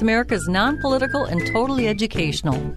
America is non political and totally educational.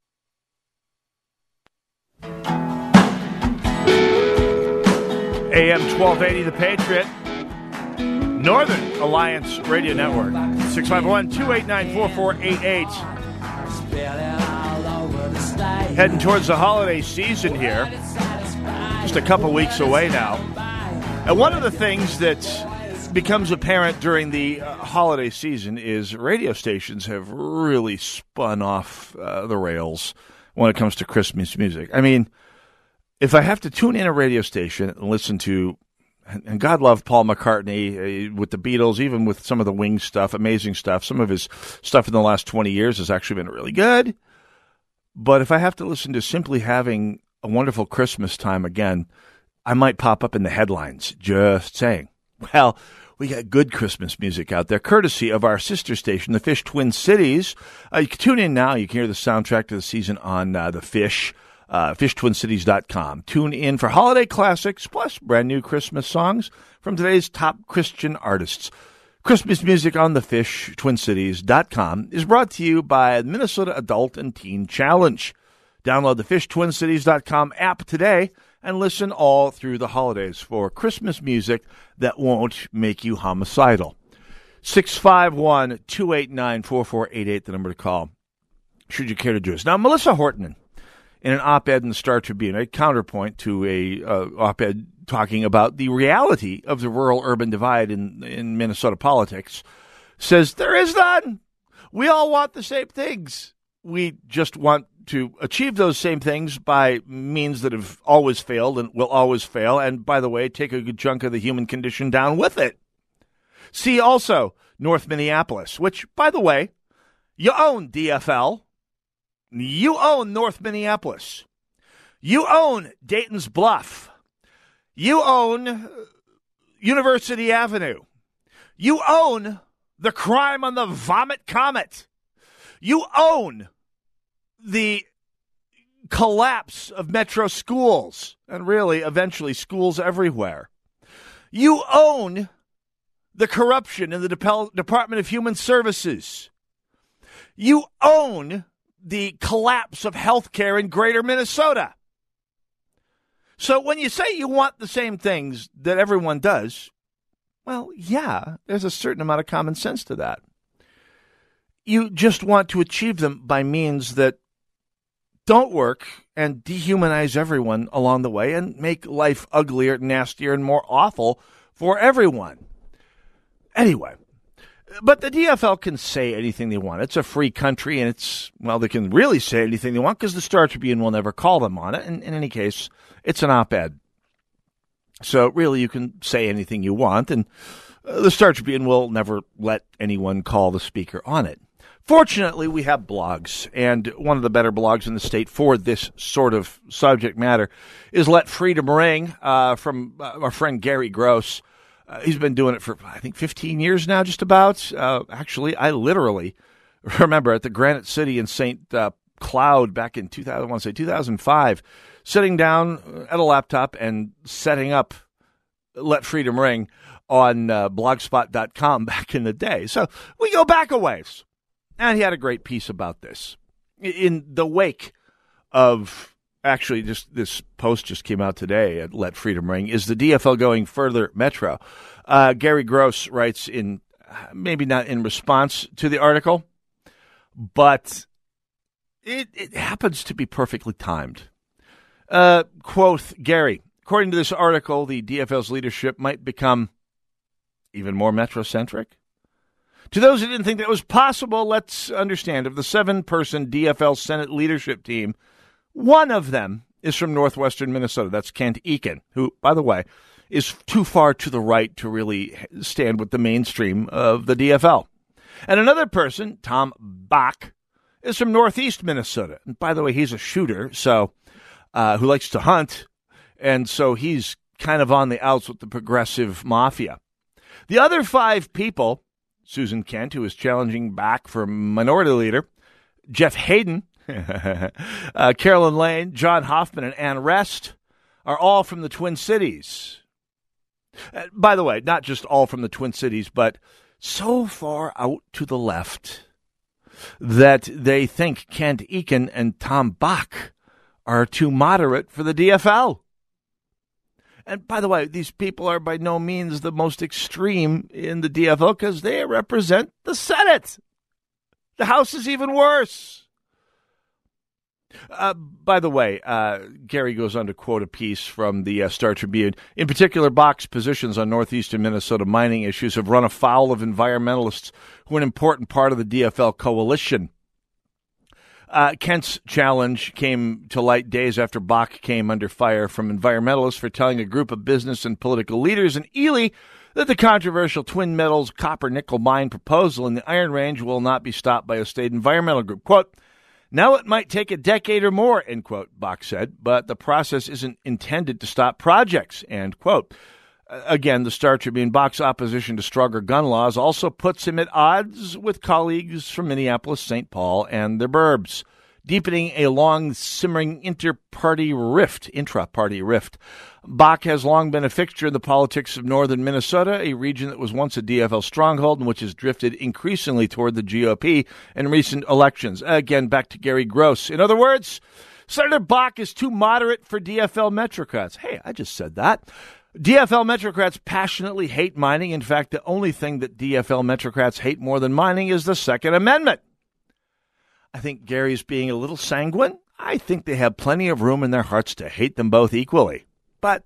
AM 1280, The Patriot. Northern Alliance Radio Network. 651 289 4488. Heading towards the holiday season here. Just a couple weeks away now. And one of the things that becomes apparent during the uh, holiday season is radio stations have really spun off uh, the rails when it comes to Christmas music. I mean, if I have to tune in a radio station and listen to, and God love Paul McCartney uh, with the Beatles, even with some of the Wings stuff, amazing stuff. Some of his stuff in the last 20 years has actually been really good. But if I have to listen to simply having a wonderful Christmas time again, I might pop up in the headlines just saying, well, we got good Christmas music out there, courtesy of our sister station, the Fish Twin Cities. Uh, you can tune in now. You can hear the soundtrack to the season on uh, the Fish, uh, fishtwincities.com. Tune in for holiday classics plus brand new Christmas songs from today's top Christian artists. Christmas music on the Fish, twincities.com is brought to you by the Minnesota Adult and Teen Challenge. Download the fishtwincities.com app today and listen all through the holidays for Christmas music that won't make you homicidal. 651 289 4488, the number to call, should you care to do this. Now, Melissa Hortman, in an op ed in the Star Tribune, a counterpoint to a uh, op ed talking about the reality of the rural urban divide in, in Minnesota politics, says there is none. We all want the same things. We just want to achieve those same things by means that have always failed and will always fail, and by the way, take a good chunk of the human condition down with it. See also North Minneapolis, which, by the way, you own DFL. You own North Minneapolis. You own Dayton's Bluff. You own uh, University Avenue. You own the crime on the Vomit Comet. You own the collapse of metro schools and really eventually schools everywhere. You own the corruption in the Department of Human Services. You own the collapse of healthcare in greater Minnesota. So when you say you want the same things that everyone does, well, yeah, there's a certain amount of common sense to that. You just want to achieve them by means that don't work and dehumanize everyone along the way and make life uglier, nastier, and more awful for everyone. Anyway, but the DFL can say anything they want. It's a free country, and it's, well, they can really say anything they want because the Star Tribune will never call them on it. And in any case, it's an op ed. So really, you can say anything you want, and uh, the Star Tribune will never let anyone call the speaker on it. Fortunately, we have blogs, and one of the better blogs in the state for this sort of subject matter is Let Freedom Ring uh, from uh, our friend Gary Gross. Uh, he's been doing it for, I think, 15 years now, just about. Uh, actually, I literally remember at the Granite City in St. Uh, Cloud back in 2000, I want to say 2005, sitting down at a laptop and setting up Let Freedom Ring on uh, blogspot.com back in the day. So we go back a ways. And he had a great piece about this. In the wake of actually just this post just came out today at Let Freedom Ring. Is the DFL going further metro? Uh, Gary Gross writes in maybe not in response to the article, but it, it happens to be perfectly timed. Uh, quote Gary, according to this article, the DFL's leadership might become even more metrocentric. To those who didn't think that was possible, let's understand of the seven person DFL Senate leadership team, one of them is from northwestern Minnesota. That's Kent Eken, who, by the way, is too far to the right to really stand with the mainstream of the DFL. And another person, Tom Bakk, is from northeast Minnesota. And by the way, he's a shooter, so uh, who likes to hunt, and so he's kind of on the outs with the progressive mafia. The other five people Susan Kent, who is challenging Bakk for minority leader, Jeff Hayden, uh, Carolyn Laine, John Hoffman, and Ann Rest are all from the Twin Cities. Uh, by the way, not just all from the Twin Cities, but so far out to the left that they think Kent Eken and Tom Bakk are too moderate for the DFL. And by the way, these people are by no means the most extreme in the DFL because they represent the Senate. The House is even worse. Uh, by the way, uh, Gary goes on to quote a piece from the uh, Star Tribune. In particular, Bakk's positions on northeastern Minnesota mining issues have run afoul of environmentalists who are an important part of the DFL coalition. Uh, Kent's challenge came to light days after Bakk came under fire from environmentalists for telling a group of business and political leaders in Ely that the controversial Twin Metals copper nickel mine proposal in the Iron Range will not be stopped by a state environmental group. Quote, now it might take a decade or more, end quote, Bakk said, but the process isn't intended to stop projects, end quote. Again, the Star Tribune Bakk's opposition to stronger gun laws also puts him at odds with colleagues from Minneapolis, St. Paul, and the burbs, deepening a long simmering inter-party rift, intra-party rift. Bakk has long been a fixture in the politics of northern Minnesota, a region that was once a DFL stronghold and which has drifted increasingly toward the GOP in recent elections. Again, back to Gary Gross. In other words, Senator Bakk is too moderate for DFL Metrocrats. Hey, I just said that. DFL Metrocrats passionately hate mining. In fact, the only thing that DFL Metrocrats hate more than mining is the Second Amendment. I think Gary's being a little sanguine. I think they have plenty of room in their hearts to hate them both equally. But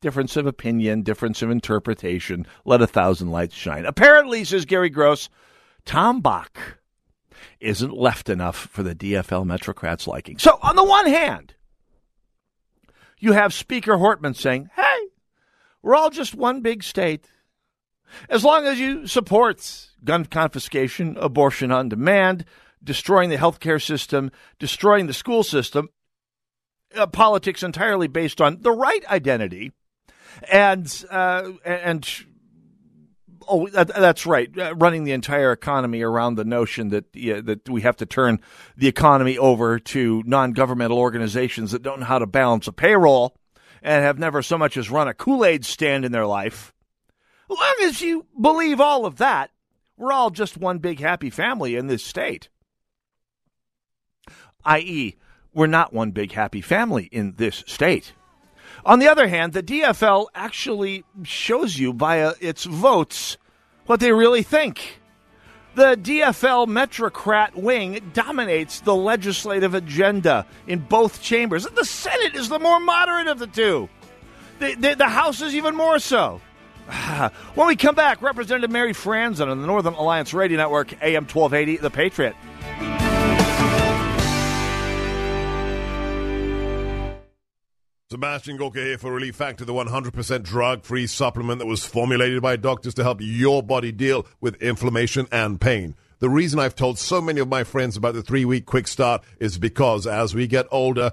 difference of opinion, difference of interpretation, let a thousand lights shine. Apparently, says Gary Gross, Tom Bakk isn't left enough for the DFL Metrocrats' liking. So, on the one hand, you have Speaker Hortman saying, hey, we're all just one big state. As long as you support gun confiscation, abortion on demand, destroying the healthcare system, destroying the school system, uh, politics entirely based on the right identity, and uh, and oh, that, that's right, uh, running the entire economy around the notion that that we have to turn the economy over to non-governmental organizations that don't know how to balance a payroll and have never so much as run a Kool Aid stand in their life, long as you believe all of that, we're all just one big happy family in this state. I.e., we're not one big happy family in this state. On the other hand, the DFL actually shows you via its votes what they really think. The DFL Metrocrat wing dominates the legislative agenda in both chambers. The Senate is the more moderate of the two. The, the, the House is even more so. when we come back, Representative Mary Franson on the Northern Alliance Radio Network, AM 1280, The Patriot. Sebastian Gorka here for Relief Factor, the 100% drug free supplement that was formulated by doctors to help your body deal with inflammation and pain. The reason I've told so many of my friends about the three week quick start is because as we get older,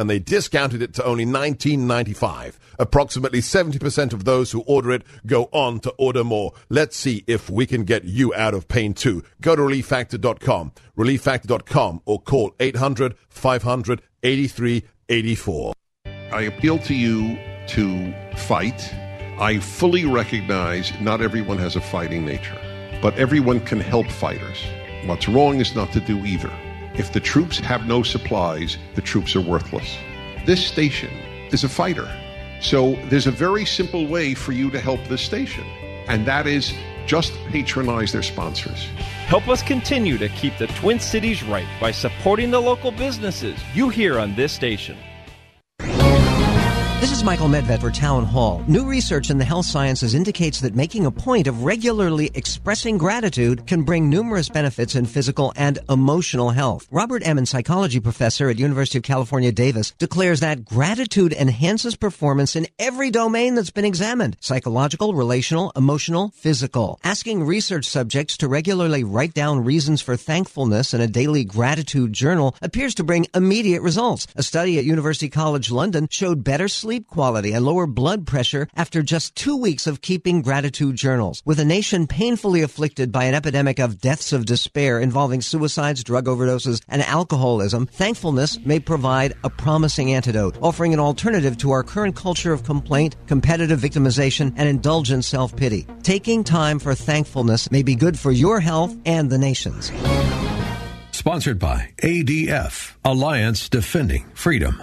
and they discounted it to only $19.95. Approximately 70% of those who order it go on to order more. Let's see if we can get you out of pain too. Go to relieffactor.com, relieffactor.com, or call 800 500 8384. I appeal to you to fight I fully recognize not everyone has a fighting nature, but everyone can help fighters. What's wrong is not to do either. If the troops have no supplies, the troops are worthless. This station is a fighter. So there's a very simple way for you to help this station, and that is just patronize their sponsors. Help us continue to keep the Twin Cities right by supporting the local businesses you hear on this station. This is Michael Medved for Town Hall. New research in the health sciences indicates that making a point of regularly expressing gratitude can bring numerous benefits in physical and emotional health. Robert Emmons, psychology professor at University of California, Davis, declares that gratitude enhances performance in every domain that's been examined. Psychological, relational, emotional, physical. Asking research subjects to regularly write down reasons for thankfulness in a daily gratitude journal appears to bring immediate results. A study at University College London showed better sleep sleep quality and lower blood pressure after just two weeks of keeping gratitude journals. With a nation painfully afflicted by an epidemic of deaths of despair involving suicides, drug overdoses, and alcoholism, thankfulness may provide a promising antidote, offering an alternative to our current culture of complaint, competitive victimization, and indulgent self-pity. Taking time for thankfulness may be good for your health and the nation's. Sponsored by ADF, Alliance Defending Freedom.